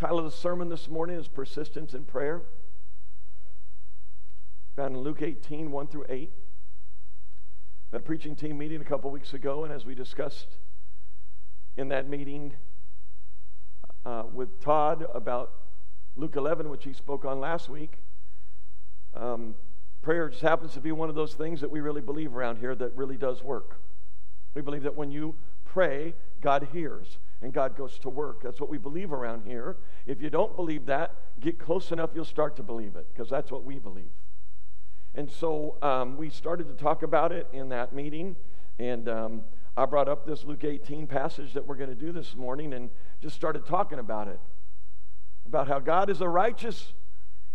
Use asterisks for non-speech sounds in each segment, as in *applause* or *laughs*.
Title of the sermon this morning is Persistence in Prayer. Found in Luke 18, 1 through 8. We had a preaching team meeting a couple weeks ago, and as we discussed in that meeting uh, with Todd about Luke 11, which he spoke on last week, um, prayer just happens to be one of those things that we really believe around here that really does work. We believe that when you pray, God hears and God goes to work. That's what we believe around here. If you don't believe that, get close enough, you'll start to believe it because that's what we believe. And so um, we started to talk about it in that meeting. And um, I brought up this Luke 18 passage that we're going to do this morning and just started talking about it. About how God is a righteous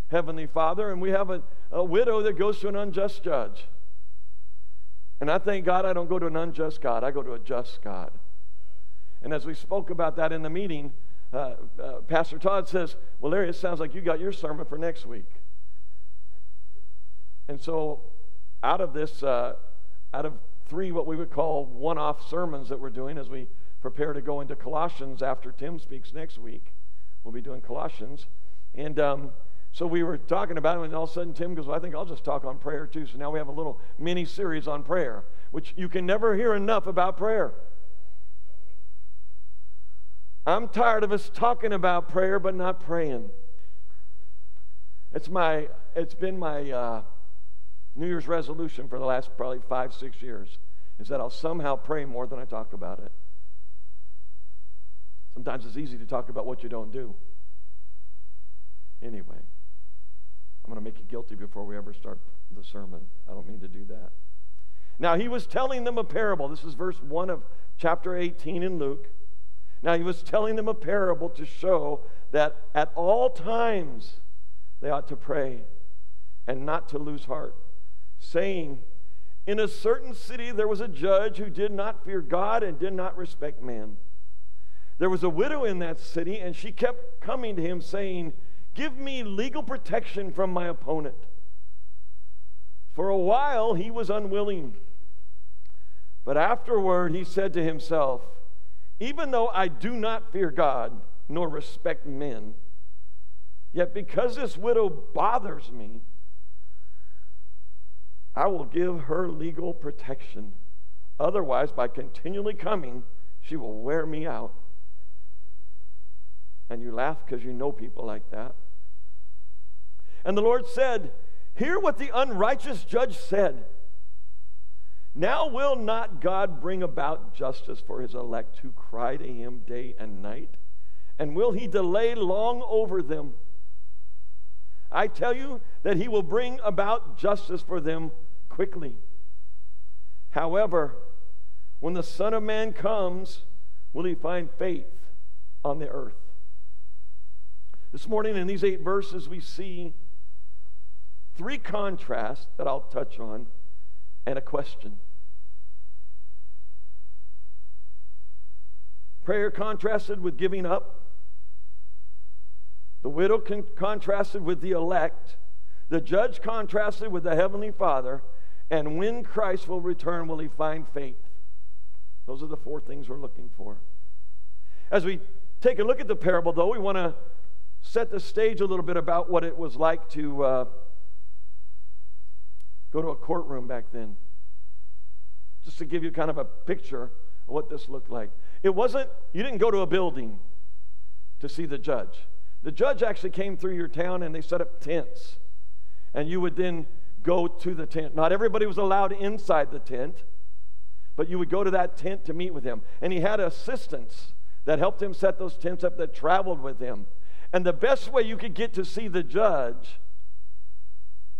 Heavenly Father, and we have a, a widow that goes to an unjust judge. And I thank God I don't go to an unjust God, I go to a just God. And as we spoke about that in the meeting, uh, uh, Pastor Todd says, Well, Larry, it sounds like you got your sermon for next week. And so, out of this, uh, out of three what we would call one off sermons that we're doing as we prepare to go into Colossians after Tim speaks next week, we'll be doing Colossians. And um, so we were talking about it, and all of a sudden Tim goes, well, I think I'll just talk on prayer too. So now we have a little mini series on prayer, which you can never hear enough about prayer. I'm tired of us talking about prayer but not praying. It's my, it's been my uh, New Year's resolution for the last probably five, six years, is that I'll somehow pray more than I talk about it. Sometimes it's easy to talk about what you don't do. Anyway. I'm going to make you guilty before we ever start the sermon. I don't mean to do that. Now, he was telling them a parable. This is verse 1 of chapter 18 in Luke. Now, he was telling them a parable to show that at all times they ought to pray and not to lose heart, saying, In a certain city there was a judge who did not fear God and did not respect man. There was a widow in that city, and she kept coming to him, saying, Give me legal protection from my opponent. For a while he was unwilling. But afterward he said to himself, Even though I do not fear God nor respect men, yet because this widow bothers me, I will give her legal protection. Otherwise, by continually coming, she will wear me out. And you laugh because you know people like that. And the Lord said, Hear what the unrighteous judge said. Now will not God bring about justice for his elect who cry to him day and night? And will he delay long over them? I tell you that he will bring about justice for them quickly. However, when the Son of Man comes, will he find faith on the earth? This morning, in these eight verses, we see three contrasts that I'll touch on, and a question. Prayer contrasted with giving up. The widow con- contrasted with the elect. The judge contrasted with the heavenly Father. And when Christ will return, will he find faith? Those are the four things we're looking for. As we take a look at the parable, though, we want to set the stage a little bit about what it was like to. Uh, go to a courtroom back then. Just to give you kind of a picture of what this looked like. It wasn't, you didn't go to a building to see the judge. The judge actually came through your town and they set up tents. And you would then go to the tent. Not everybody was allowed inside the tent, but you would go to that tent to meet with him. And he had assistants that helped him set those tents up that traveled with him. And the best way you could get to see the judge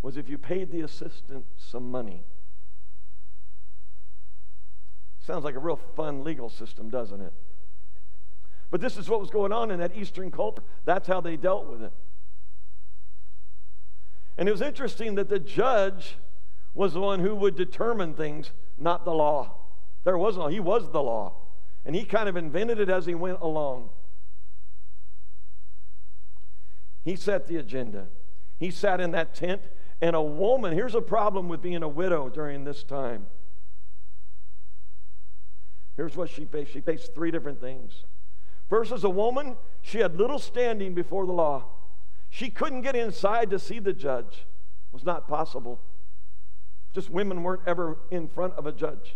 was if you paid the assistant some money. Sounds like a real fun legal system, doesn't it? But this is what was going on in that Eastern culture. That's how they dealt with it. And it was interesting that the judge was the one who would determine things, not the law. There was no, he was the law. And he kind of invented it as he went along. He set the agenda. He sat in that tent and a woman, here's a problem with being a widow during this time. Here's what she faced. She faced three different things. First, as a woman, She had little standing before the law. She couldn't get inside to see the judge. It was not possible. Just women weren't ever in front of a judge.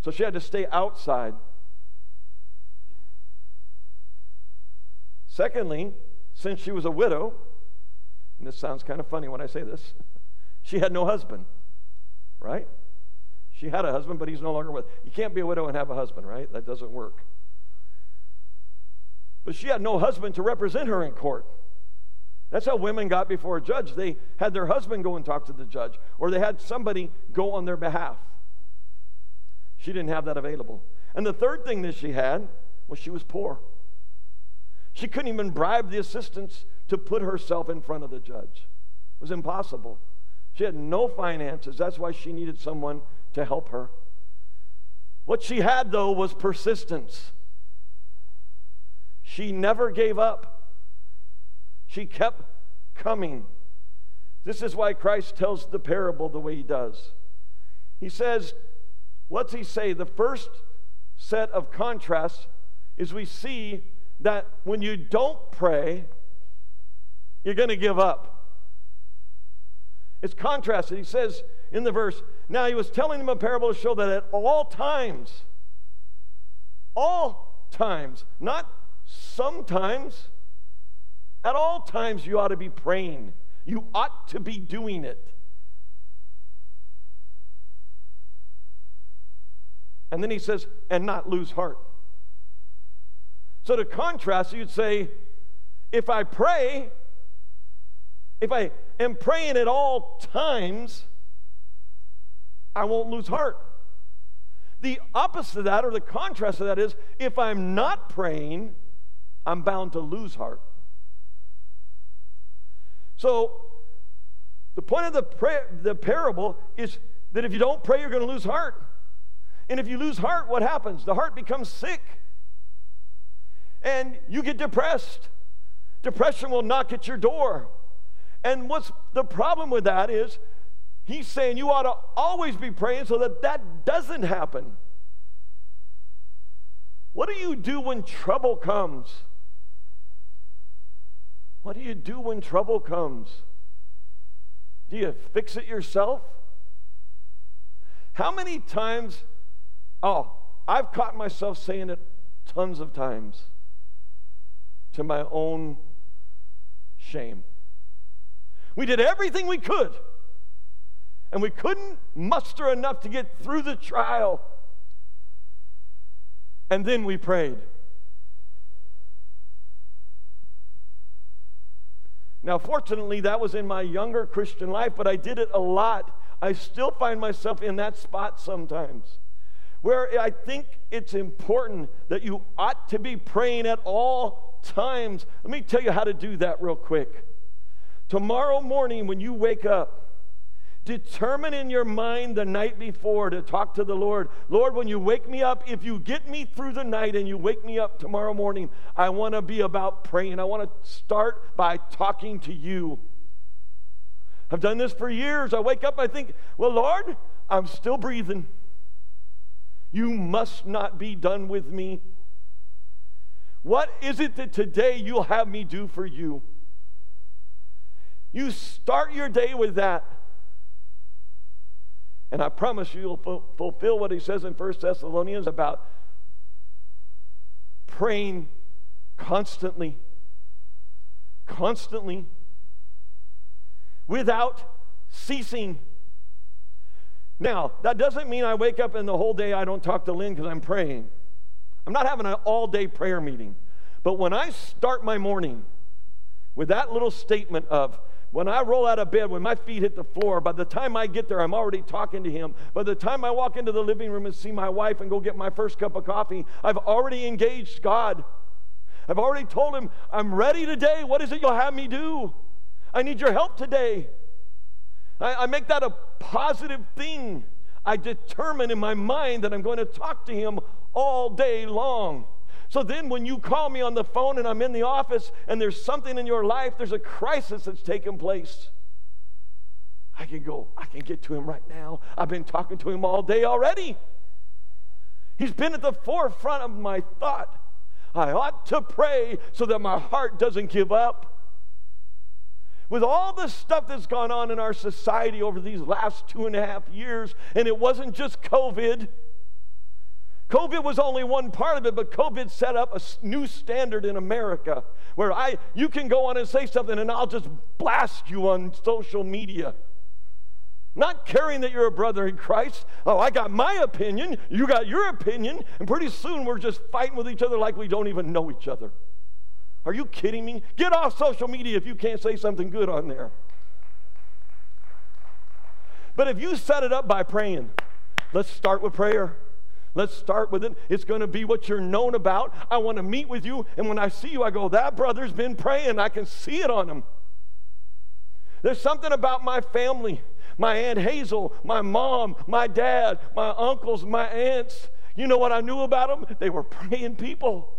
So she had to stay outside. Secondly, since she was a widow, and this sounds kind of funny when I say this, *laughs* she had no husband, right? She had a husband, but he's no longer with. You can't be a widow and have a husband, right? That doesn't work. But she had no husband to represent her in court. That's how women got before a judge. They had their husband go and talk to the judge, or they had somebody go on their behalf. She didn't have that available. And the third thing that she had was she was poor. She couldn't even bribe the assistants to put herself in front of the judge. It was impossible. She had no finances. That's why she needed someone to help her. What she had, though, was persistence. She never gave up, she kept coming. This is why Christ tells the parable the way he does. He says, What's he say? The first set of contrasts is we see that when you don't pray, you're going to give up. It's contrasted. He says in the verse, Now he was telling them a parable to show that at all times, all times, not sometimes, at all times, you ought to be praying. You ought to be doing it. And then he says, and not lose heart. So to contrast, you'd say, if I pray, if I am praying at all times, I won't lose heart. The opposite of that, or the contrast of that, is if I'm not praying, I'm bound to lose heart. So, the point of the, the parable is that if you don't pray, you're going to lose heart. And if you lose heart, what happens? The heart becomes sick. And you get depressed. Depression will knock at your door. And what's the problem with that is he's saying you ought to always be praying so that that doesn't happen. What do you do when trouble comes? What do you do when trouble comes? Do you fix it yourself? How many times? Oh, I've caught myself saying it tons of times to my own shame. We did everything we could, and we couldn't muster enough to get through the trial. And then we prayed. Now, fortunately, that was in my younger Christian life, but I did it a lot. I still find myself in that spot sometimes where I think it's important that you ought to be praying at all times. Let me tell you how to do that real quick. Tomorrow morning, when you wake up, Determine in your mind the night before to talk to the Lord. Lord, when you wake me up, if you get me through the night and you wake me up tomorrow morning, I want to be about praying. I want to start by talking to you. I've done this for years. I wake up, I think, well, Lord, I'm still breathing. You must not be done with me. What is it that today you'll have me do for you? You start your day with that. And I promise you, you'll fulfill what he says in 1 Thessalonians about praying constantly, constantly, without ceasing. Now, that doesn't mean I wake up and the whole day I don't talk to Lynn because I'm praying. I'm not having an all day prayer meeting. But when I start my morning with that little statement of, when I roll out of bed, when my feet hit the floor, by the time I get there, I'm already talking to him. By the time I walk into the living room and see my wife and go get my first cup of coffee, I've already engaged God. I've already told him, I'm ready today. What is it you'll have me do? I need your help today. I, I make that a positive thing. I determine in my mind that I'm going to talk to him all day long. So then, when you call me on the phone and I'm in the office and there's something in your life, there's a crisis that's taken place, I can go, I can get to him right now. I've been talking to him all day already. He's been at the forefront of my thought. I ought to pray so that my heart doesn't give up. With all the stuff that's gone on in our society over these last two and a half years, and it wasn't just COVID. COVID was only one part of it, but COVID set up a new standard in America where I you can go on and say something and I'll just blast you on social media. Not caring that you're a brother in Christ. Oh, I got my opinion, you got your opinion, and pretty soon we're just fighting with each other like we don't even know each other. Are you kidding me? Get off social media if you can't say something good on there. But if you set it up by praying, let's start with prayer. Let's start with it. It's going to be what you're known about. I want to meet with you. And when I see you, I go, that brother's been praying. I can see it on him. There's something about my family my Aunt Hazel, my mom, my dad, my uncles, my aunts. You know what I knew about them? They were praying people.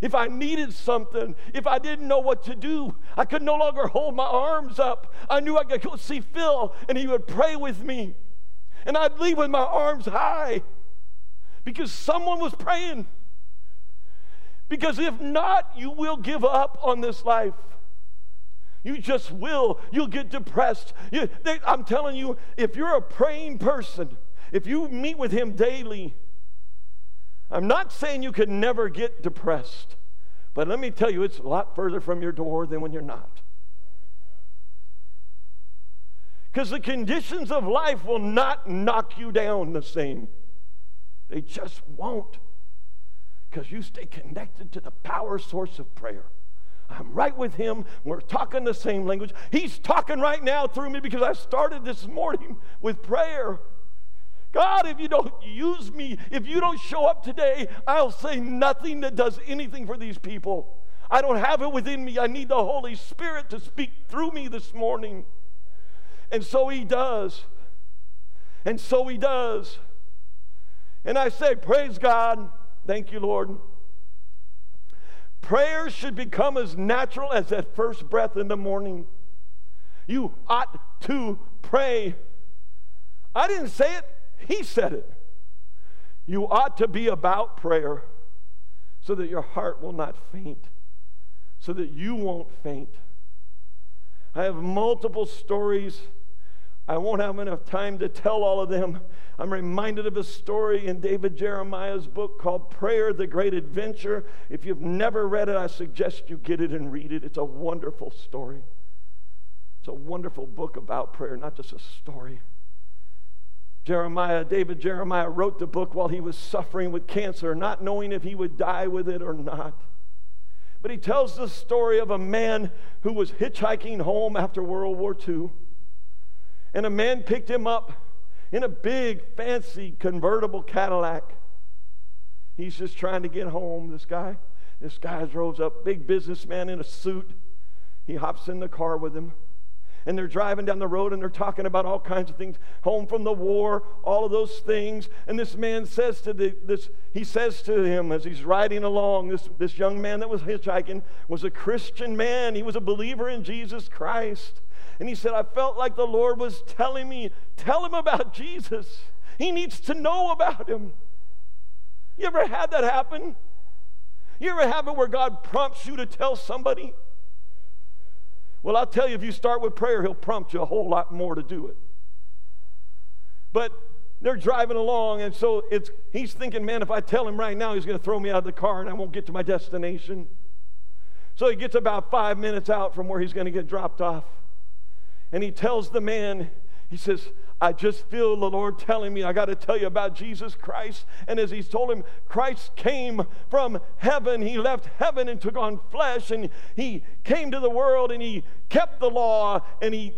If I needed something, if I didn't know what to do, I could no longer hold my arms up. I knew I could go see Phil and he would pray with me. And I'd leave with my arms high because someone was praying. Because if not, you will give up on this life. You just will. You'll get depressed. You, they, I'm telling you, if you're a praying person, if you meet with Him daily, I'm not saying you can never get depressed, but let me tell you, it's a lot further from your door than when you're not. Because the conditions of life will not knock you down the same. They just won't. Because you stay connected to the power source of prayer. I'm right with him. We're talking the same language. He's talking right now through me because I started this morning *laughs* with prayer. God, if you don't use me, if you don't show up today, I'll say nothing that does anything for these people. I don't have it within me. I need the Holy Spirit to speak through me this morning. And so he does. And so he does. And I say, Praise God. Thank you, Lord. Prayer should become as natural as that first breath in the morning. You ought to pray. I didn't say it, he said it. You ought to be about prayer so that your heart will not faint, so that you won't faint. I have multiple stories I won't have enough time to tell all of them. I'm reminded of a story in David Jeremiah's book called Prayer, the Great Adventure. If you've never read it, I suggest you get it and read it. It's a wonderful story. It's a wonderful book about prayer, not just a story. Jeremiah, David Jeremiah wrote the book while he was suffering with cancer, not knowing if he would die with it or not. But he tells the story of a man who was hitchhiking home after World War II and a man picked him up in a big, fancy convertible Cadillac. He's just trying to get home, this guy. This guy drives up, big businessman in a suit. He hops in the car with him. And they're driving down the road and they're talking about all kinds of things home from the war, all of those things. And this man says to the, this, he says to him as he's riding along, this, this young man that was hitchhiking was a Christian man. He was a believer in Jesus Christ. And he said, I felt like the Lord was telling me, tell him about Jesus. He needs to know about him. You ever had that happen? You ever have it where God prompts you to tell somebody? Well, I'll tell you, if you start with prayer, He'll prompt you a whole lot more to do it. But they're driving along, and so it's he's thinking, man, if I tell him right now, he's going to throw me out of the car and I won't get to my destination. So he gets about five minutes out from where he's going to get dropped off and he tells the man, he says, I just feel the Lord telling me I got to tell you about Jesus Christ. And as he's told him, Christ came from heaven. He left heaven and took on flesh, and he came to the world and he kept the law and he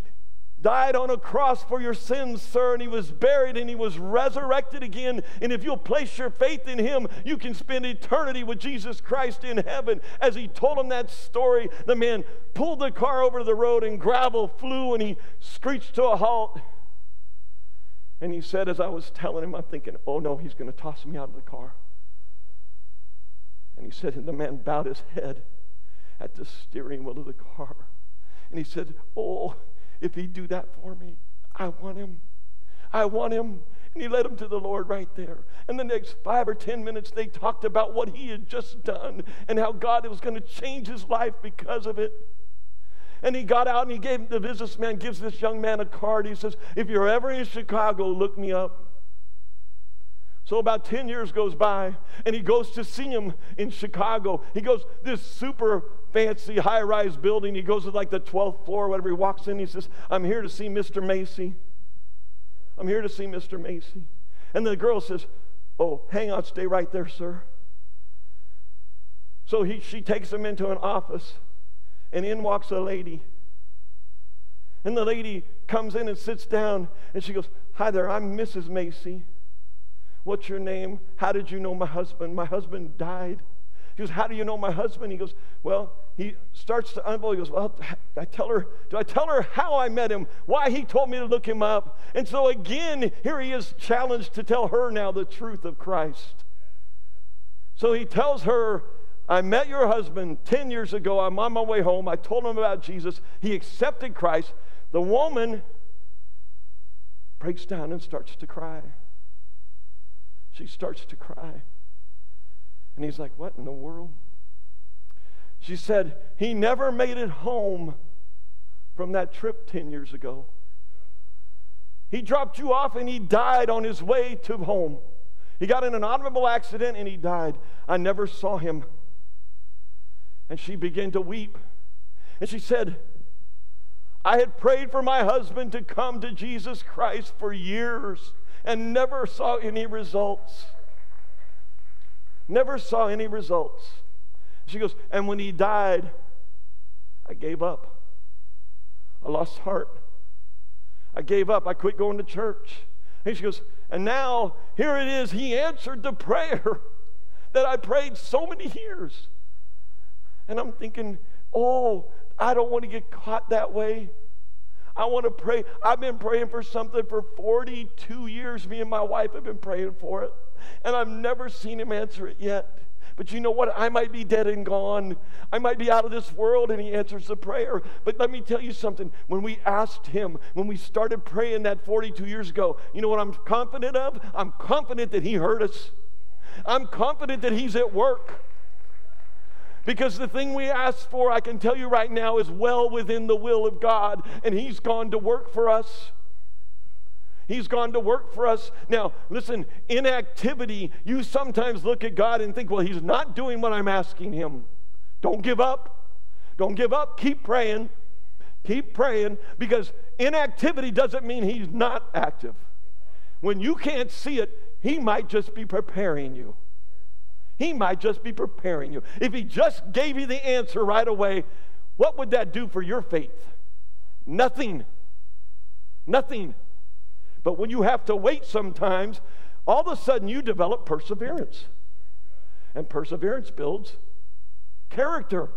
died on a cross for your sins, sir, and he was buried and he was resurrected again. And if you'll place your faith in him, you can spend eternity with Jesus Christ in heaven. As he told him that story, the man pulled the car over the road and gravel flew and he screeched to a halt. And he said, as I was telling him, I'm thinking, oh no, he's going to toss me out of the car. And he said, and the man bowed his head at the steering wheel of the car. And he said, oh, if he'd do that for me, I want him. I want him. And he led him to the Lord right there. And the next five or ten minutes, they talked about what he had just done and how God was going to change his life because of it. And he got out and he gave the businessman gives this young man a card. He says, If you're ever in Chicago, look me up. So about 10 years goes by, and he goes to see him in Chicago. He goes, this super fancy high rise building. He goes to like the 12th floor, whatever. He walks in, he says, I'm here to see Mr. Macy. I'm here to see Mr. Macy. And the girl says, Oh, hang on, stay right there, sir. So he, she takes him into an office, and in walks a lady. And the lady comes in and sits down, and she goes, Hi there, I'm Mrs. Macy. What's your name? How did you know my husband? My husband died. He goes, How do you know my husband? He goes, Well, he starts to unfold. He goes, Well, I tell her, do I tell her how I met him? Why he told me to look him up? And so again, here he is challenged to tell her now the truth of Christ. So he tells her, I met your husband 10 years ago. I'm on my way home. I told him about Jesus. He accepted Christ. The woman breaks down and starts to cry. She starts to cry. And he's like, What in the world? She said, He never made it home from that trip 10 years ago. He dropped you off and he died on his way to home. He got in an automobile accident and he died. I never saw him. And she began to weep. And she said, I had prayed for my husband to come to Jesus Christ for years and never saw any results. Never saw any results. She goes, and when he died, I gave up. I lost heart. I gave up. I quit going to church. And she goes, and now here it is. He answered the prayer *laughs* that I prayed so many years. And I'm thinking, oh, I don't want to get caught that way. I want to pray. I've been praying for something for 42 years. Me and my wife have been praying for it, and I've never seen him answer it yet. But you know what? I might be dead and gone. I might be out of this world, and he answers the prayer. But let me tell you something. When we asked him, when we started praying that 42 years ago, you know what I'm confident of? I'm confident that he heard us. I'm confident that he's at work. Because the thing we asked for, I can tell you right now, is well within the will of God, and He's gone to work for us. He's gone to work for us. Now, listen, inactivity, you sometimes look at God and think, well, He's not doing what I'm asking Him. Don't give up. Don't give up. Keep praying. Keep praying because inactivity doesn't mean He's not active. When you can't see it, He might just be preparing you. He might just be preparing you. If He just gave you the answer right away, what would that do for your faith? Nothing. Nothing. But when you have to wait sometimes, all of a sudden you develop perseverance. And perseverance builds character.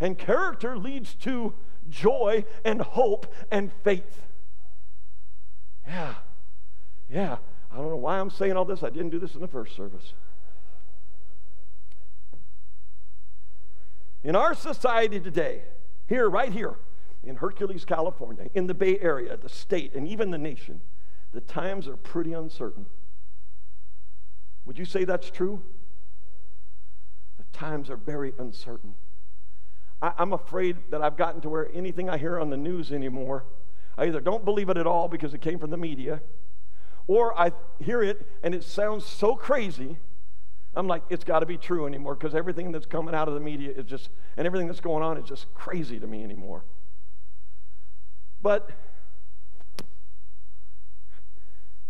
And character leads to joy and hope and faith. Yeah. Yeah. I don't know why I'm saying all this. I didn't do this in the first service. In our society today, here, right here, in Hercules, California, in the Bay Area, the state, and even the nation, the times are pretty uncertain. Would you say that's true? The times are very uncertain. I, am afraid that I've gotten to where anything I hear on the news anymore, I either don't believe it at all because it came from the media, or I hear it and it sounds so crazy I'm like, it's got to be true anymore because everything that's coming out of the media is just, and everything that's going on is just crazy to me anymore. But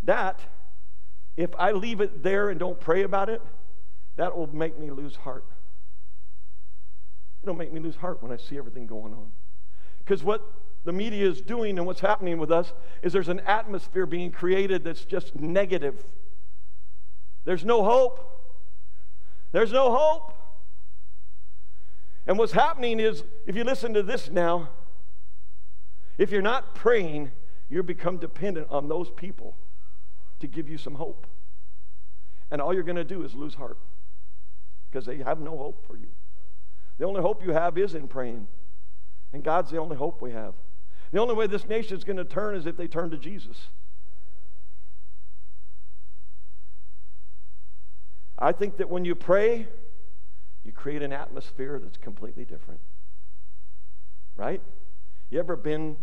that, if I leave it there and don't pray about it, that will make me lose heart. It'll make me lose heart when I see everything going on. Because what the media is doing and what's happening with us is there's an atmosphere being created that's just negative. There's no hope. There's no hope. And what's happening is, if you listen to this now, if you're not praying, you become dependent on those people to give you some hope. And all you're going to do is lose heart because they have no hope for you. The only hope you have is in praying. And God's the only hope we have. The only way this nation is going to turn is if they turn to Jesus. I think that when you pray, you create an atmosphere that's completely different. Right? You ever been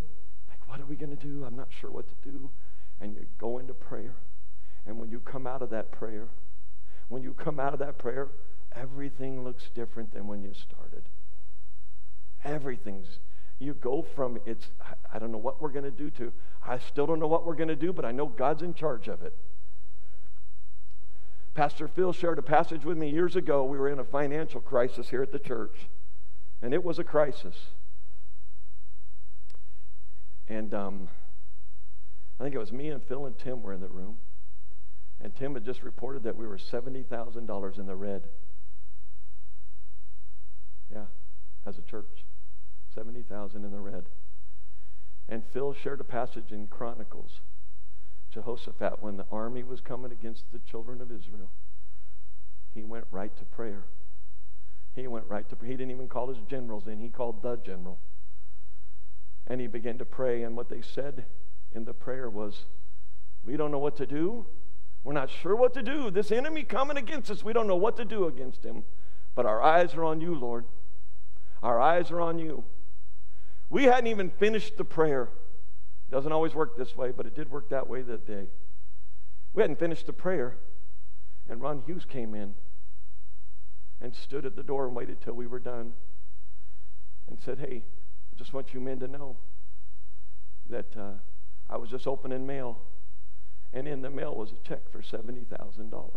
like, what are we going to do? I'm not sure what to do. And you go into prayer. And when you come out of that prayer, when you come out of that prayer, everything looks different than when you started. Everything's, you go from it's, I don't know what we're going to do to, I still don't know what we're going to do, but I know God's in charge of it. Pastor Phil shared a passage with me years ago. We were in a financial crisis here at the church, and it was a crisis. And um, I think it was me and Phil and Tim were in the room. And Tim had just reported that we were $70,000 in the red. Yeah, as a church. 70,000 in the red. And Phil shared a passage in Chronicles, Jehoshaphat, when the army was coming against the children of Israel. He went right to prayer. He went right to He didn't even call his generals in, he called the general. And he began to pray. And what they said in the prayer was, We don't know what to do. We're not sure what to do. This enemy coming against us, we don't know what to do against him. But our eyes are on you, Lord. Our eyes are on you. We hadn't even finished the prayer. Doesn't always work this way, but it did work that way that day. We hadn't finished the prayer, and Ron Hughes came in and stood at the door and waited till we were done and said, Hey, I just want you men to know that uh, I was just opening mail, and in the mail was a check for $70,000.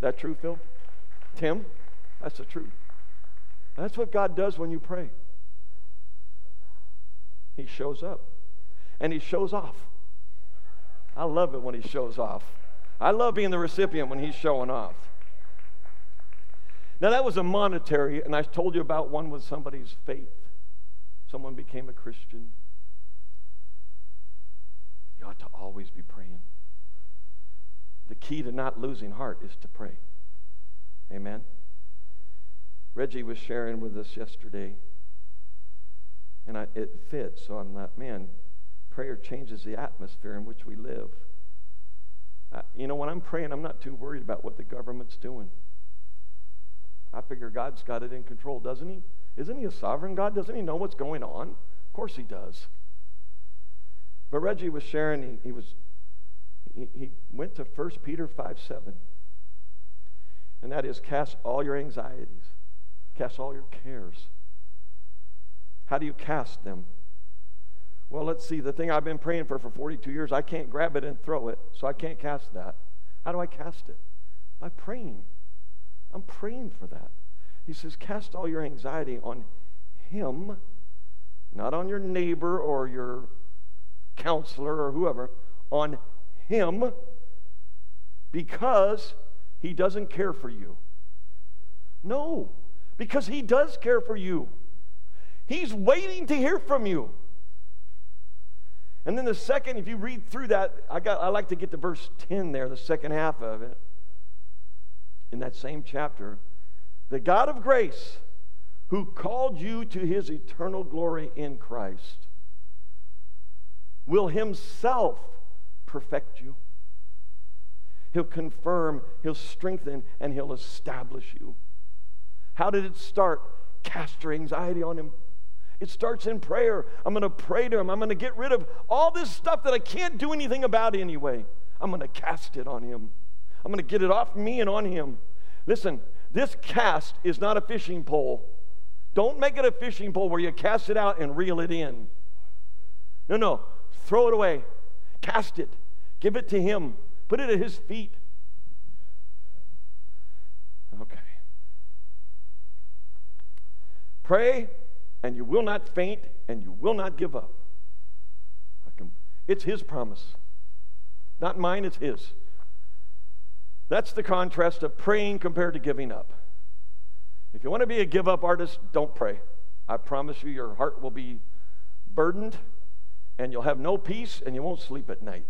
That true, Phil? Tim? That's the truth. That's what God does when you pray. He shows up and he shows off. I love it when he shows off. I love being the recipient when he's showing off. Now, that was a monetary, and I told you about one with somebody's faith. Someone became a Christian. You ought to always be praying. The key to not losing heart is to pray. Amen. Reggie was sharing with us yesterday, and I, it fits. So I'm not, man, prayer changes the atmosphere in which we live. you know, when I'm praying, I'm not too worried about what the government's doing. I figure God's got it in control, doesn't He? Isn't He a sovereign God? Doesn't He know what's going on? Of course He does. But Reggie was sharing, he, he was he, he went to 1 Peter 5 7. And that is cast all your anxieties Cast all your cares. How do you cast them? Well, let's see. The thing I've been praying for for 42 years, I can't grab it and throw it, so I can't cast that. How do I cast it? By praying. I'm praying for that. He says, Cast all your anxiety on Him, not on your neighbor or your counselor or whoever, on Him, because He doesn't care for you. No because He does care for you. He's waiting to hear from you. And then the second, if you read through that, I, got, I like to get to verse 10 there, the second half of it, in that same chapter. The God of grace, who called you to his eternal glory in Christ, will himself perfect you. He'll confirm, he'll strengthen, and he'll establish you. How did it start? Cast your anxiety on Him. It starts in prayer. I'm going to pray to Him. I'm going to get rid of all this stuff that I can't do anything about anyway. I'm going to cast it on Him. I'm going to get it off me and on Him. Listen, this cast is not a fishing pole. Don't make it a fishing pole where you cast it out and reel it in. No, no. Throw it away. Cast it. Give it to Him. Put it at His feet. Okay. Pray, and you will not faint, and you will not give up. Can, it's His promise. Not mine, it's His. That's the contrast of praying compared to giving up. If you want to be a give up artist, don't pray. I promise you, your heart will be burdened, and you'll have no peace, and you won't sleep at night.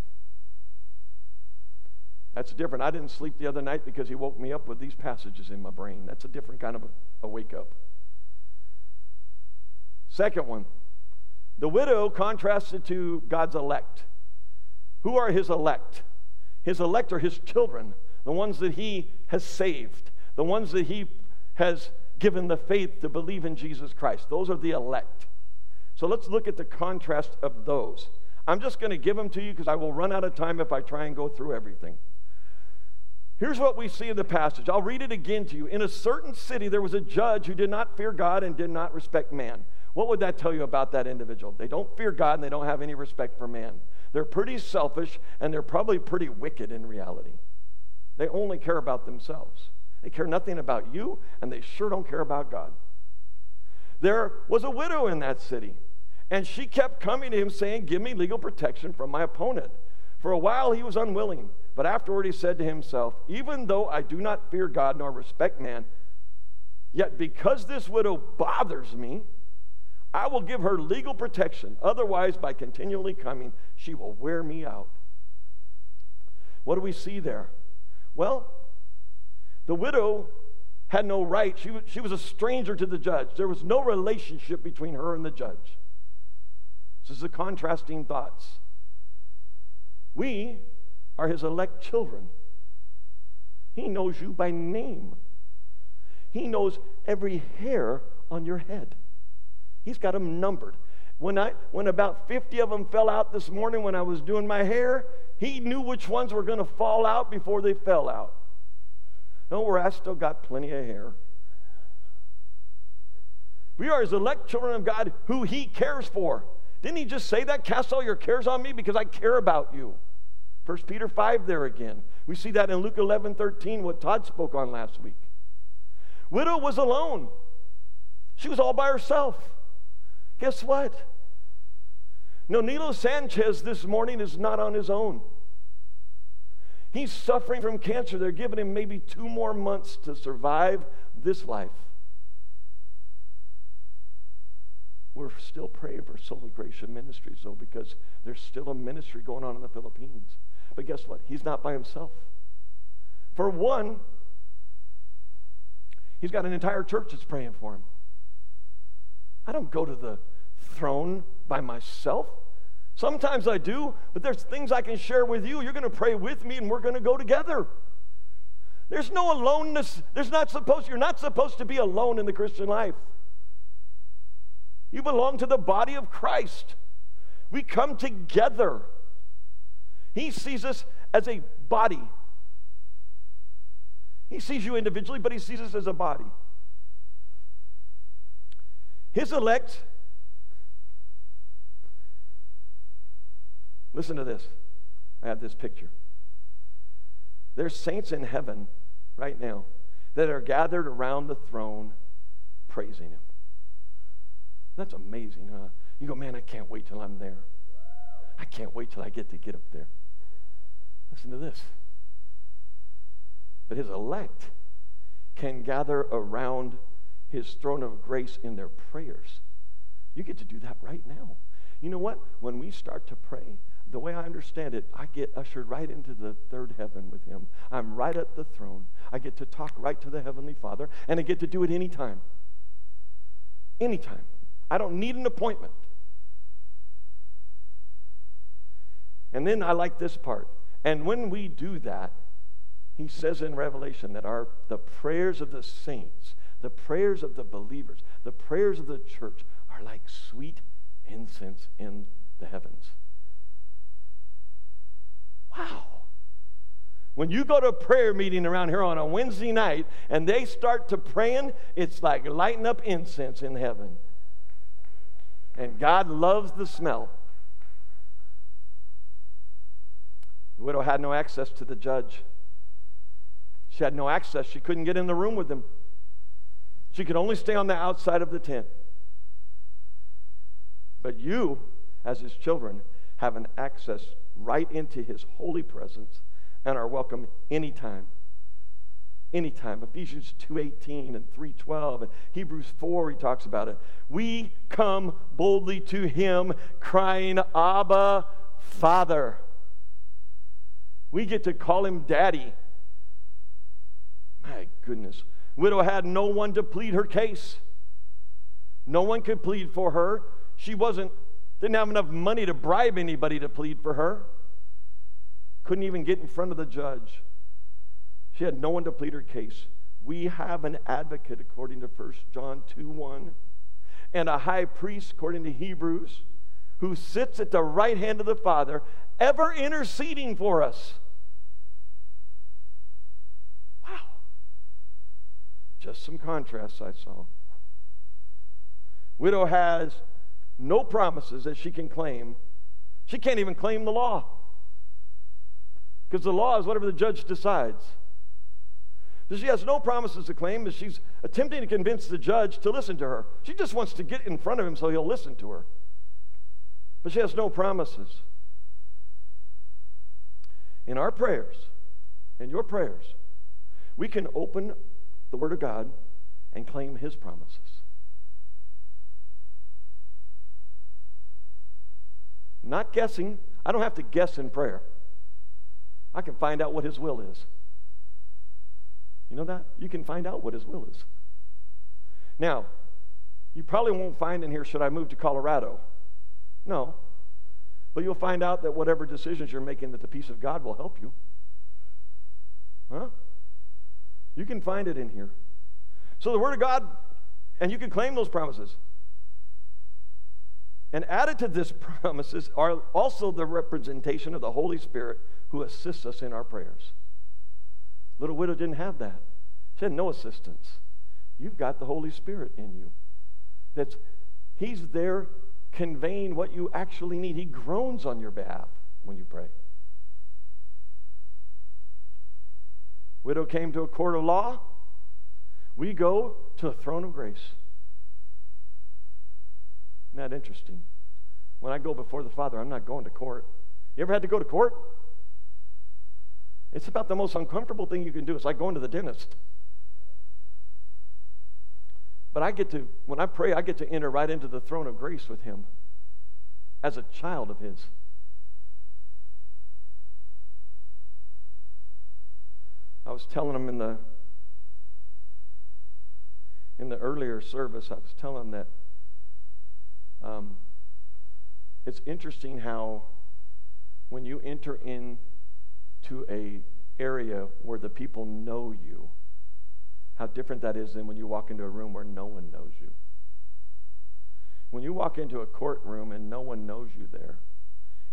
That's different. I didn't sleep the other night because he woke me up with these passages in my brain. That's a different kind of a, a wake up. Second one, the widow contrasted to God's elect. Who are his elect? His elect are his children, the ones that He has saved, the ones that He has given the faith to believe in Jesus Christ. Those are the elect. So let's look at the contrast of those. I'm just going to give them to you because I will run out of time if I try and go through everything. Here's what we see in the passage. I'll read it again to you. In a certain city, there was a judge who did not fear God and did not respect man. What would that tell you about that individual? They don't fear God and they don't have any respect for man. They're pretty selfish and they're probably pretty wicked in reality. They only care about themselves. They care nothing about you and they sure don't care about God. There was a widow in that city, and she kept coming to him saying, Give me legal protection from my opponent. For a while he was unwilling. But afterward he said to himself, Even though I do not fear God nor respect man, yet because this widow bothers me, I will give her legal protection. Otherwise, by continually coming, she will wear me out. What do we see there? Well, the widow had no right. She was, she was a stranger to the judge. There was no relationship between her and the judge. This is the contrasting thoughts. We are his elect children. He knows you by name. He knows every hair on your head. He's got them numbered. When, I, when about 50 of them fell out this morning when I was doing my hair, he knew which ones were going to fall out before they fell out. Don't worry, I still got plenty of hair. We are his elect children of God who he cares for. Didn't he just say that? Cast all your cares on me because I care about you. 1 Peter 5 there again. We see that in Luke 11 13, what Todd spoke on last week. Widow was alone, she was all by herself. Guess what? No, Nonilo Sanchez this morning is not on his own. He's suffering from cancer. They're giving him maybe two more months to survive this life. We're still praying for Sola Gratia Ministries, though, because there's still a ministry going on in the Philippines. But guess what? He's not by himself. For one, he's got an entire church that's praying for him. I don't go to the throne by myself. Sometimes I do, but there's things I can share with you. You're going to pray with me and we're going to go together. There's no aloneness. There's not supposed you're not supposed to be alone in the Christian life. You belong to the body of Christ. We come together. He sees us as a body. He sees you individually, but he sees us as a body. His elect, listen to this. I have this picture. There's saints in heaven right now that are gathered around the throne praising him. That's amazing, huh? You go, man, I can't wait till I'm there. I can't wait till I get to get up there. Listen to this. But his elect can gather around his throne of grace in their prayers. You get to do that right now. You know what? When we start to pray, the way I understand it, I get ushered right into the third heaven with him. I'm right at the throne. I get to talk right to the Heavenly Father, and I get to do it anytime. Anytime. I don't need an appointment. And then I like this part. And when we do that, he says in Revelation that our the prayers of the saints, the prayers of the believers, the prayers of the church are like sweet incense in the heavens. Wow. When you go to a prayer meeting around here on a Wednesday night and they start to praying, it's like lighting up incense in heaven. And God loves the smell. The widow had no access to the judge. She had no access. She couldn't get in the room with him. She could only stay on the outside of the tent. But you, as his children, have an access right into his holy presence and are welcome anytime. Anytime. Ephesians 2:18 and 3:12 and Hebrews 4 he talks about it. We come boldly to him crying, "Abba, Father." We get to call him daddy. My goodness. Widow had no one to plead her case. No one could plead for her. She wasn't didn't have enough money to bribe anybody to plead for her. Couldn't even get in front of the judge. She had no one to plead her case. We have an advocate according to 1 John 2 1, and a high priest according to Hebrews, who sits at the right hand of the Father, ever interceding for us. Wow. Just some contrasts I saw. Widow has no promises that she can claim. She can't even claim the law. Because the law is whatever the judge decides. So she has no promises to claim, but she's attempting to convince the judge to listen to her. She just wants to get in front of him so he'll listen to her. But she has no promises. In our prayers, in your prayers, we can open the Word of God and claim His promises. Not guessing. I don't have to guess in prayer. I can find out what His will is. You know that? You can find out what His will is. Now, you probably won't find in here, should I move to Colorado? No. But you'll find out that whatever decisions you're making, that the peace of God will help you. Huh? You can find it in here. So the Word of God, and you can claim those promises. And added to this *laughs* promises are also the representation of the Holy Spirit who assists us in our prayers. Little widow didn't have that. She had no assistance. You've got the Holy Spirit in you. That's He's there conveying what you actually need. He groans on your behalf when you pray. Widow came to a court of law. We go to the throne of grace. Isn't that interesting? When I go before the Father, I'm not going to court. You ever had to go to court? It's about the most uncomfortable thing you can do. It's like going to the dentist. But I get to, when I pray, I get to enter right into the throne of grace with Him as a child of His. I was telling him in the in the earlier service, I was telling him that um, it's interesting how when you enter into a area where the people know you, how different that is than when you walk into a room where no one knows you. When you walk into a courtroom and no one knows you there,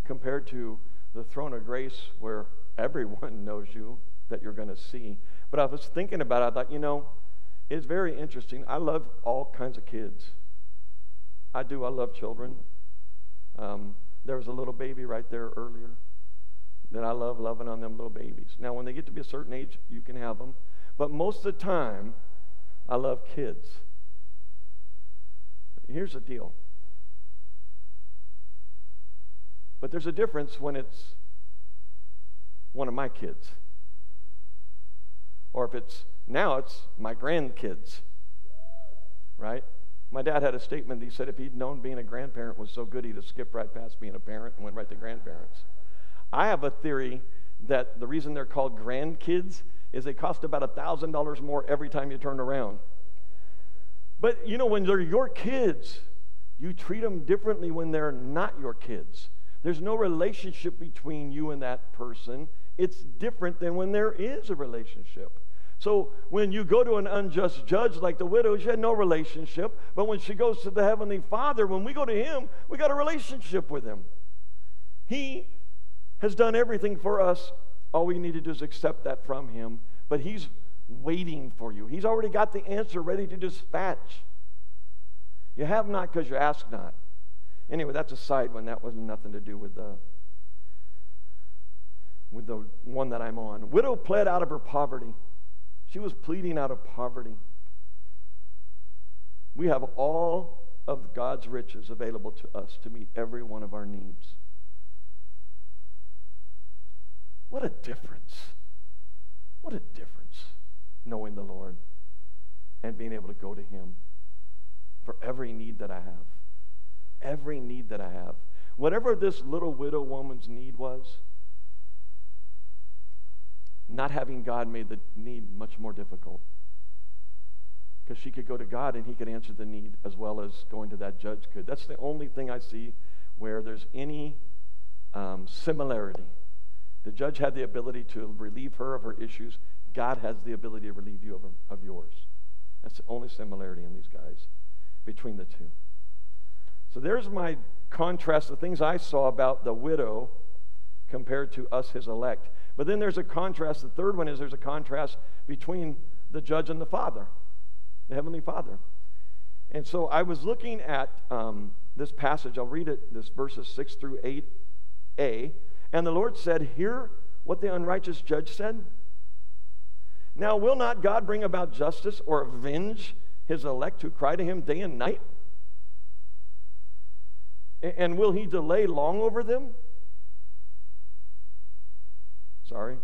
compared to the throne of grace where *laughs* everyone knows you that you're going to see. But I was thinking about it, I thought, you know, it's very interesting. I love all kinds of kids. I do. I love children. Um, there was a little baby right there earlier that I love loving on them little babies. Now, when they get to be a certain age, you can have them. But most of the time, I love kids. Here's the deal. But there's a difference when it's one of my kids. Or if it's now it's my grandkids. Right? My dad had a statement. He said if he'd known being a grandparent was so good, he'd have skipped right past being a parent and went right to grandparents. I have a theory that the reason they're called grandkids is they cost about $1,000 more every time you turn around. But you know, when they're your kids, you treat them differently when they're not your kids. There's no relationship between you and that person. It's different than when there is a relationship. So when you go to an unjust judge like the widow, she had no relationship. But when she goes to the Heavenly Father, when we go to Him, we got a relationship with Him. He has done everything for us. All we need to do is accept that from Him. But He's waiting for you, He's already got the answer ready to dispatch. You have not because you ask not. Anyway, that's a side one. That was nothing to do with the with the one that I'm on. Widow pled out of her poverty. She was pleading out of poverty. We have all of God's riches available to us to meet every one of our needs. What a difference. What a difference knowing the Lord and being able to go to Him for every need that I have. Every need that I have. Whatever this little widow woman's need was, not having God made the need much more difficult. Because she could go to God and he could answer the need as well as going to that judge could. That's the only thing I see where there's any um, similarity. The judge had the ability to relieve her of her issues. God has the ability to relieve you of, of yours. That's the only similarity in these guys between the two. So there's my contrast, the things I saw about the widow compared to us, his elect. But then there's a contrast. The third one is there's a contrast between the judge and the Father, the Heavenly Father. And so I was looking at um, this passage. I'll read it, this verses 6 through 8a. And the Lord said, Hear what the unrighteous judge said. Now, will not God bring about justice or avenge his elect who cry to him day and night? And will he delay long over them? Sorry.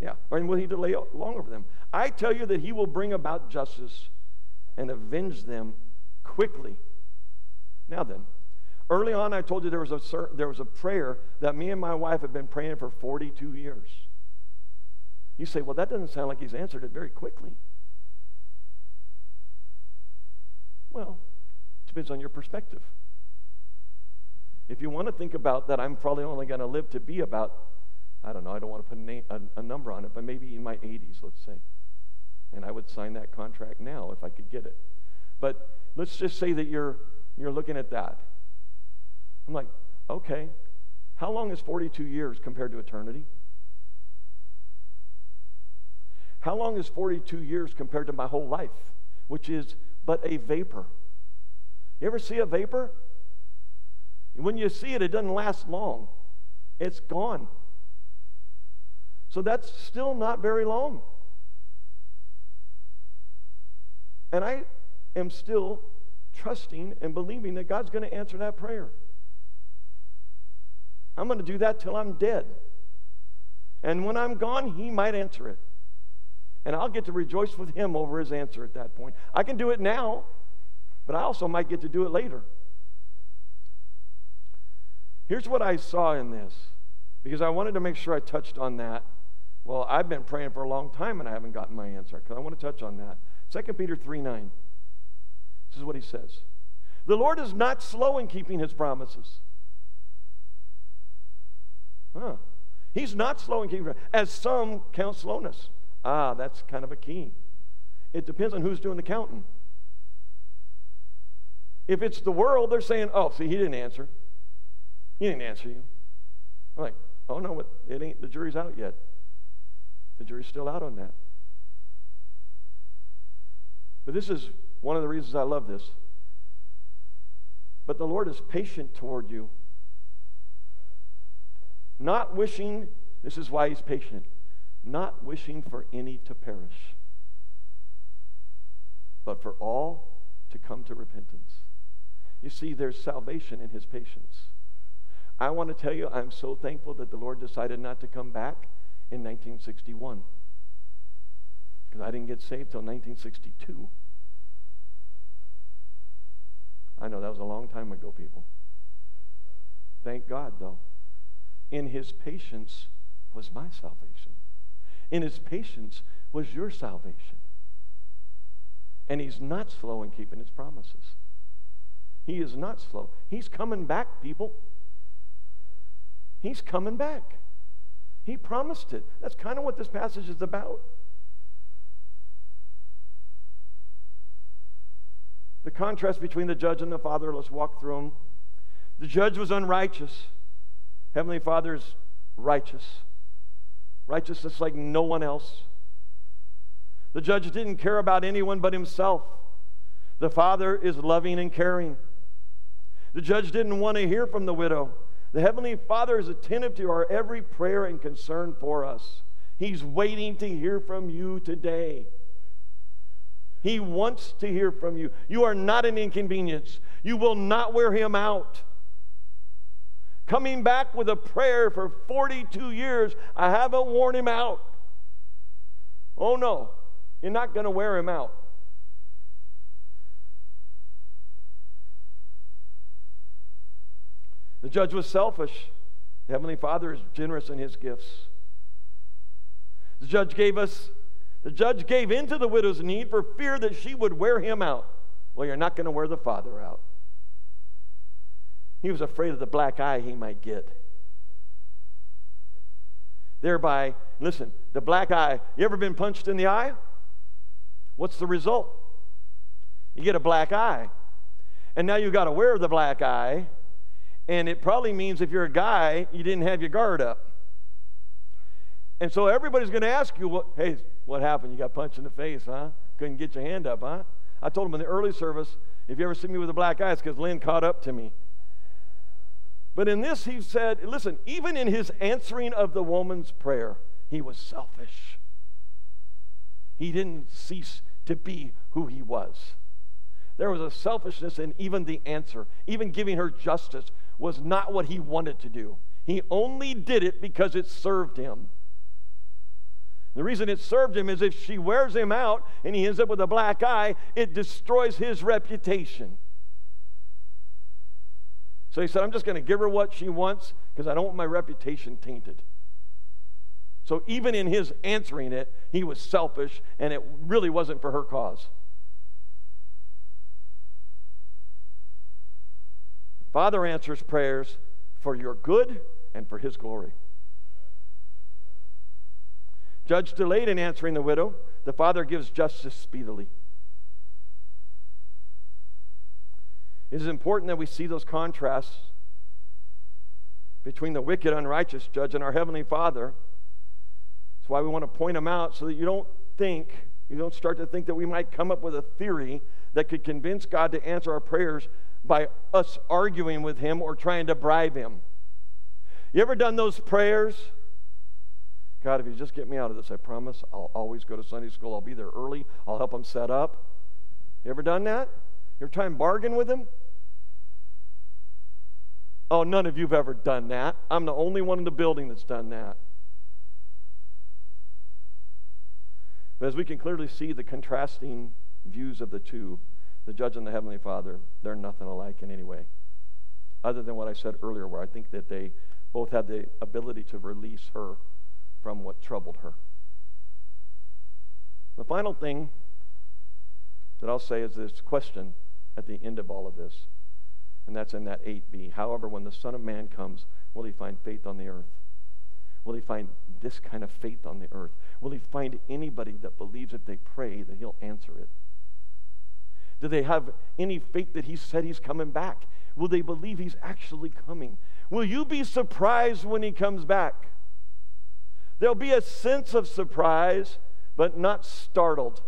Yeah. And will he delay long over them? I tell you that he will bring about justice and avenge them quickly. Now then, early on I told you there was a there was a prayer that me and my wife have been praying for 42 years. You say, "Well, that doesn't sound like he's answered it very quickly." Well, it depends on your perspective. If you want to think about that, I'm probably only going to live to be about, I don't know, I don't want to put a, name, a, a number on it, but maybe in my 80s, let's say. And I would sign that contract now if I could get it. But let's just say that you're, you're looking at that. I'm like, okay, how long is 42 years compared to eternity? How long is 42 years compared to my whole life, which is but a vapor? You ever see a vapor? When you see it, it doesn't last long, it's gone. So that's still not very long. And I am still trusting and believing that God's going to answer that prayer. I'm going to do that till I'm dead. And when I'm gone, He might answer it. And I'll get to rejoice with Him over His answer at that point. I can do it now, but I also might get to do it later. Here's what I saw in this, because I wanted to make sure I touched on that. Well, I've been praying for a long time and I haven't gotten my answer, because I want to touch on that. 2 Peter 3 9. This is what he says The Lord is not slow in keeping his promises. Huh. He's not slow in keeping, as some count slowness. Ah, that's kind of a key. It depends on who's doing the counting. If it's the world, they're saying, oh, see, he didn't answer. He didn't answer you. I'm like, oh no, it ain't the jury's out yet. The jury's still out on that. But this is one of the reasons I love this. But the Lord is patient toward you. Not wishing, this is why he's patient, not wishing for any to perish, but for all to come to repentance. You see, there's salvation in his patience. I want to tell you, I'm so thankful that the Lord decided not to come back in 1961 because I didn't get saved till 1962. I know that was a long time ago, people. Thank God, though. In his patience was my salvation. In his patience was your salvation. And he's not slow in keeping his promises. He is not slow. He's coming back, people. He's coming back. He promised it. That's kind of what this passage is about. The contrast between the judge and the father, let's walk through them. The judge was unrighteous. Heavenly Father is righteous. Righteousness like no one else. The judge didn't care about anyone but himself. The father is loving and caring. The judge didn't want to hear from the widow. The Heavenly Father is attentive to our every prayer and concern for us. He's waiting to hear from you today. He wants to hear from you. You are not an inconvenience. You will not wear him out. Coming back with a prayer for 42 years, I haven't worn him out. Oh no, you're not going to wear him out. The judge was selfish. The Heavenly Father is generous in his gifts. The judge gave us, the judge gave into the widow's need for fear that she would wear him out. Well, you're not going to wear the father out. He was afraid of the black eye he might get. Thereby, listen, the black eye. You ever been punched in the eye? What's the result? You get a black eye. And now you've got to wear the black eye. And it probably means if you're a guy, you didn't have your guard up. And so everybody's going to ask you, hey, what happened? You got punched in the face, huh? Couldn't get your hand up, huh? I told him in the early service, if you ever see me with a black eye, it's because Lynn caught up to me. But in this, he said, listen, even in his answering of the woman's prayer, he was selfish. He didn't cease to be who he was. There was a selfishness in even the answer. Even giving her justice was not what he wanted to do. He only did it because it served him. The reason it served him is if she wears him out and he ends up with a black eye, it destroys his reputation. So he said, I'm just going to give her what she wants because I don't want my reputation tainted. So even in his answering it, he was selfish and it really wasn't for her cause. Father answers prayers for your good and for his glory. Judge delayed in answering the widow. The father gives justice speedily. It is important that we see those contrasts between the wicked, unrighteous judge and our Heavenly Father. That's why we want to point them out so that you don't think, you don't start to think that we might come up with a theory that could convince God to answer our prayers by us arguing with Him or trying to bribe Him. You ever done those prayers? God, if you just get me out of this, I promise I'll always go to Sunday school. I'll be there early. I'll help them set up. You ever done that? You ever try and bargain with them? Oh, none of you have ever done that. I'm the only one in the building that's done that. But as we can clearly see the contrasting views of the two, the judge and the heavenly father, they're nothing alike in any way. Other than what I said earlier, where I think that they both had the ability to release her from what troubled her. The final thing that I'll say is this question at the end of all of this, and that's in that 8b. However, when the Son of Man comes, will he find faith on the earth? Will he find this kind of faith on the earth? Will he find anybody that believes if they pray that he'll answer it? Do they have any faith that he said he's coming back? Will they believe he's actually coming? Will you be surprised when he comes back? There'll be a sense of surprise, but not startled.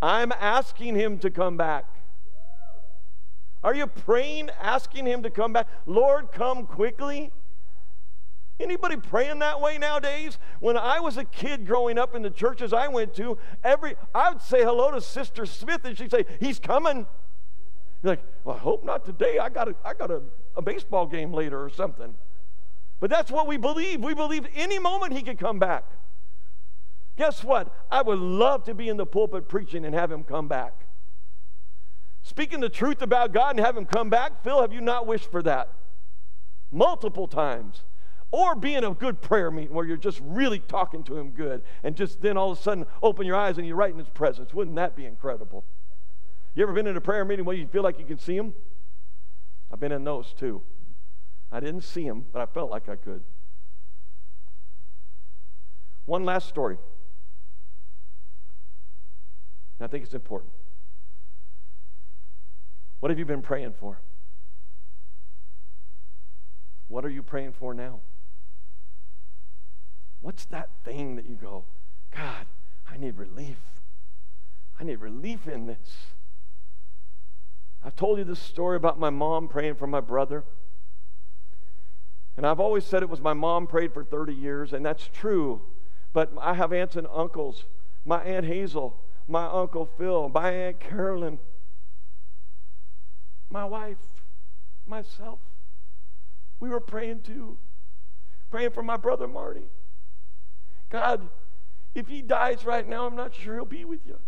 I'm asking him to come back. Are you praying, asking him to come back? Lord, come quickly. Anybody praying that way nowadays? When I was a kid growing up in the churches I went to, every I would say hello to Sister Smith, and she'd say, "He's coming." You're like, "Well, I hope not today. I got a, I got a, a baseball game later or something." But that's what we believe. We believe any moment he could come back. Guess what? I would love to be in the pulpit preaching and have him come back. Speaking the truth about God and have him come back. Phil, have you not wished for that? Multiple times. Or be in a good prayer meeting where you're just really talking to him good and just then all of a sudden open your eyes and you're right in his presence. Wouldn't that be incredible? You ever been in a prayer meeting where you feel like you can see him? I've been in those too. I didn't see him, but I felt like I could. One last story. And I think it's important. What have you been praying for? What are you praying for now? What's that thing that you go, God, I need relief? I need relief in this. I've told you this story about my mom praying for my brother. And I've always said it was my mom prayed for 30 years, and that's true. But I have aunts and uncles my Aunt Hazel, my Uncle Phil, my Aunt Carolyn, my wife, myself. We were praying too, praying for my brother Marty. God, if he dies right now, I'm not sure he'll be with you.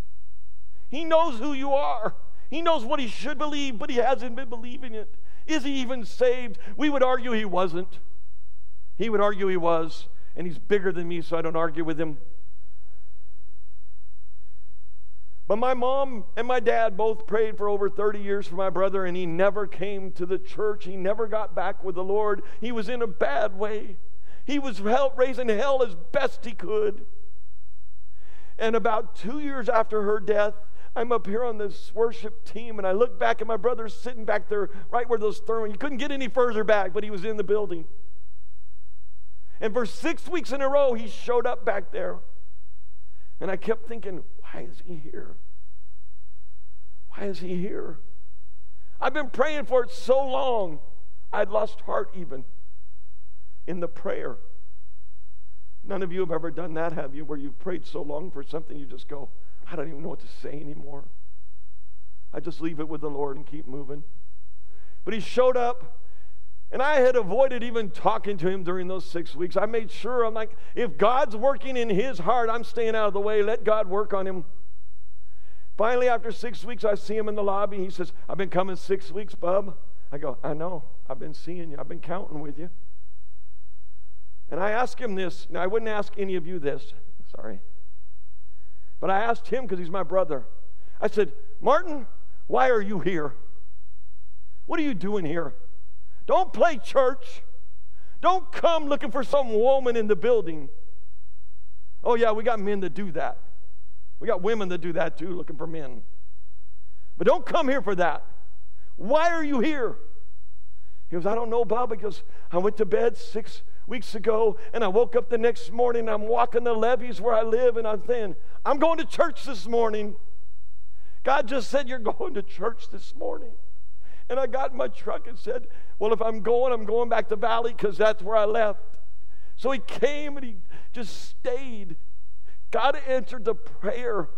He knows who you are. He knows what he should believe, but he hasn't been believing it. Is he even saved? We would argue he wasn't. He would argue he was, and he's bigger than me, so I don't argue with him. But my mom and my dad both prayed for over 30 years for my brother, and he never came to the church. He never got back with the Lord. He was in a bad way. He was help, raising hell as best he could. And about two years after her death, I'm up here on this worship team, and I look back, and my brother's sitting back there right where those thermal. You couldn't get any further back, but he was in the building. And for six weeks in a row, he showed up back there. And I kept thinking, why is he here? Why is he here? I've been praying for it so long, I'd lost heart even in the prayer. None of you have ever done that, have you? Where you've prayed so long for something, you just go, I don't even know what to say anymore. I just leave it with the Lord and keep moving. But he showed up, and I had avoided even talking to him during those six weeks. I made sure, I'm like, if God's working in his heart, I'm staying out of the way. Let God work on him. Finally, after six weeks, I see him in the lobby. He says, I've been coming six weeks, bub. I go, I know. I've been seeing you. I've been counting with you. And I ask him this. Now, I wouldn't ask any of you this. Sorry. But I asked him because he's my brother. I said, Martin, why are you here? What are you doing here? Don't play church. Don't come looking for some woman in the building. Oh, yeah, we got men that do that. We got women that do that too, looking for men. But don't come here for that. Why are you here? He goes, I don't know, Bob, because I went to bed six weeks ago and I woke up the next morning. I'm walking the levees where I live and I'm saying, I'm going to church this morning. God just said, You're *laughs* going to church this morning. And I got in my truck and said, Well, if I'm going, I'm going back to Valley because that's where I left. So he came and he just stayed. God answered the prayer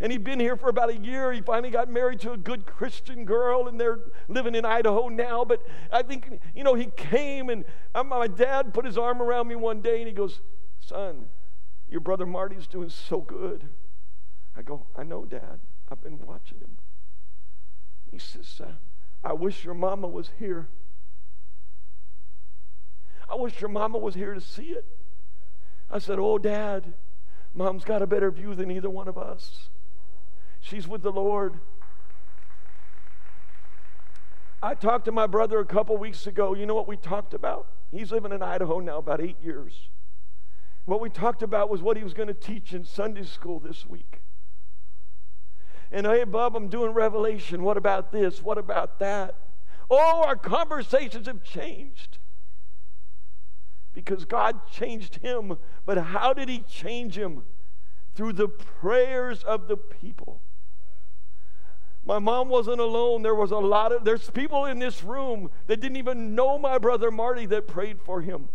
and he'd been here for about a year. He finally got married to a good Christian girl, and they're living in Idaho now. But I think, you know, he came, and my dad put his arm around me one day, and he goes, Son, your brother Marty's doing so good. I go, I know, Dad. I've been watching him. He says, uh, I wish your mama was here. I wish your mama was here to see it. I said, Oh, Dad, mom's got a better view than either one of us. She's with the Lord. I talked to my brother a couple weeks ago. You know what we talked about? He's living in Idaho now about eight years. What we talked about was what he was going to teach in Sunday school this week. And hey, Bob, I'm doing Revelation. What about this? What about that? Oh, our conversations have changed because God changed him. But how did he change him? Through the prayers of the people. My mom wasn't alone. There was a lot of there's people in this room that didn't even know my brother Marty that prayed for him.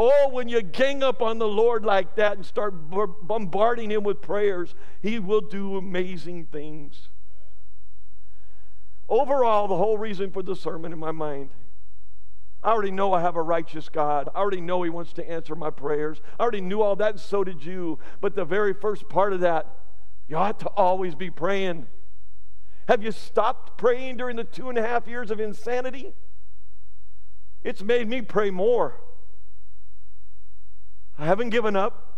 Oh, when you gang up on the Lord like that and start bombarding him with prayers, he will do amazing things. Overall, the whole reason for the sermon in my mind I already know I have a righteous God. I already know He wants to answer my prayers. I already knew all that, and so did you. But the very first part of that, you ought to always be praying. Have you stopped praying during the two and a half years of insanity? It's made me pray more. I haven't given up.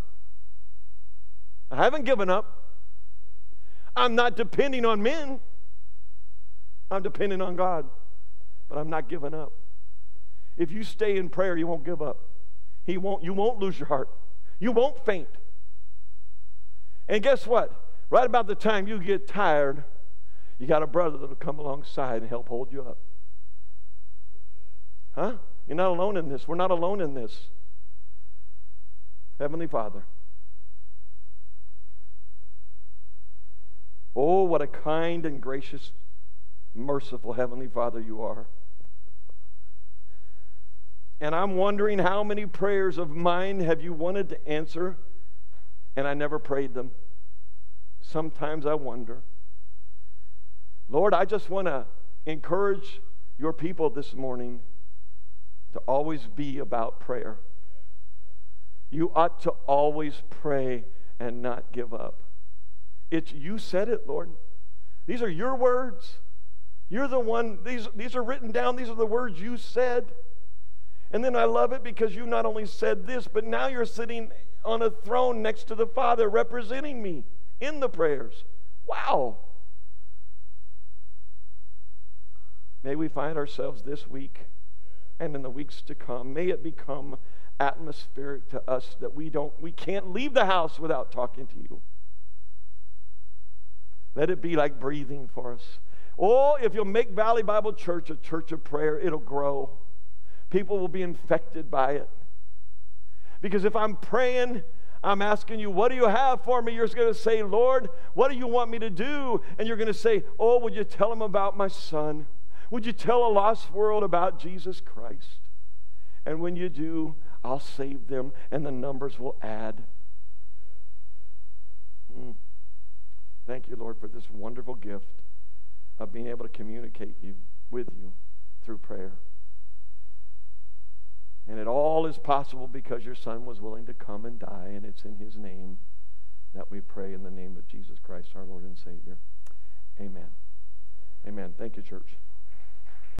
I haven't given up. I'm not depending on men. I'm depending on God. But I'm not giving up. If you stay in prayer, you won't give up. He won't, you won't lose your heart. You won't faint. And guess what? Right about the time you get tired, you got a brother that'll come alongside and help hold you up. Huh? You're not alone in this. We're not alone in this. Heavenly Father. Oh, what a kind and gracious, merciful Heavenly Father you are. And I'm wondering how many prayers of mine have you wanted to answer and I never prayed them. Sometimes I wonder. Lord, I just want to encourage your people this morning to always be about prayer. You ought to always pray and not give up. It's you said it, Lord. These are your words. You're the one, these, these are written down, these are the words you said. And then I love it because you not only said this, but now you're sitting on a throne next to the Father representing me in the prayers. Wow. May we find ourselves this week and in the weeks to come. May it become atmospheric to us that we don't we can't leave the house without talking to you. Let it be like breathing for us. Oh, if you'll make Valley Bible Church a church of prayer, it'll grow. People will be infected by it. Because if I'm praying, I'm asking you, what do you have for me? You're going to say, Lord, what do you want me to do? And you're going to say, Oh, would you tell them about my son? Would you tell a lost world about Jesus Christ? And when you do, I'll save them and the numbers will add. Mm. Thank you, Lord, for this wonderful gift of being able to communicate you with you through prayer. And it all is possible because your son was willing to come and die, and it's in his name that we pray in the name of Jesus Christ, our Lord and Savior. Amen. Amen. Thank you, church.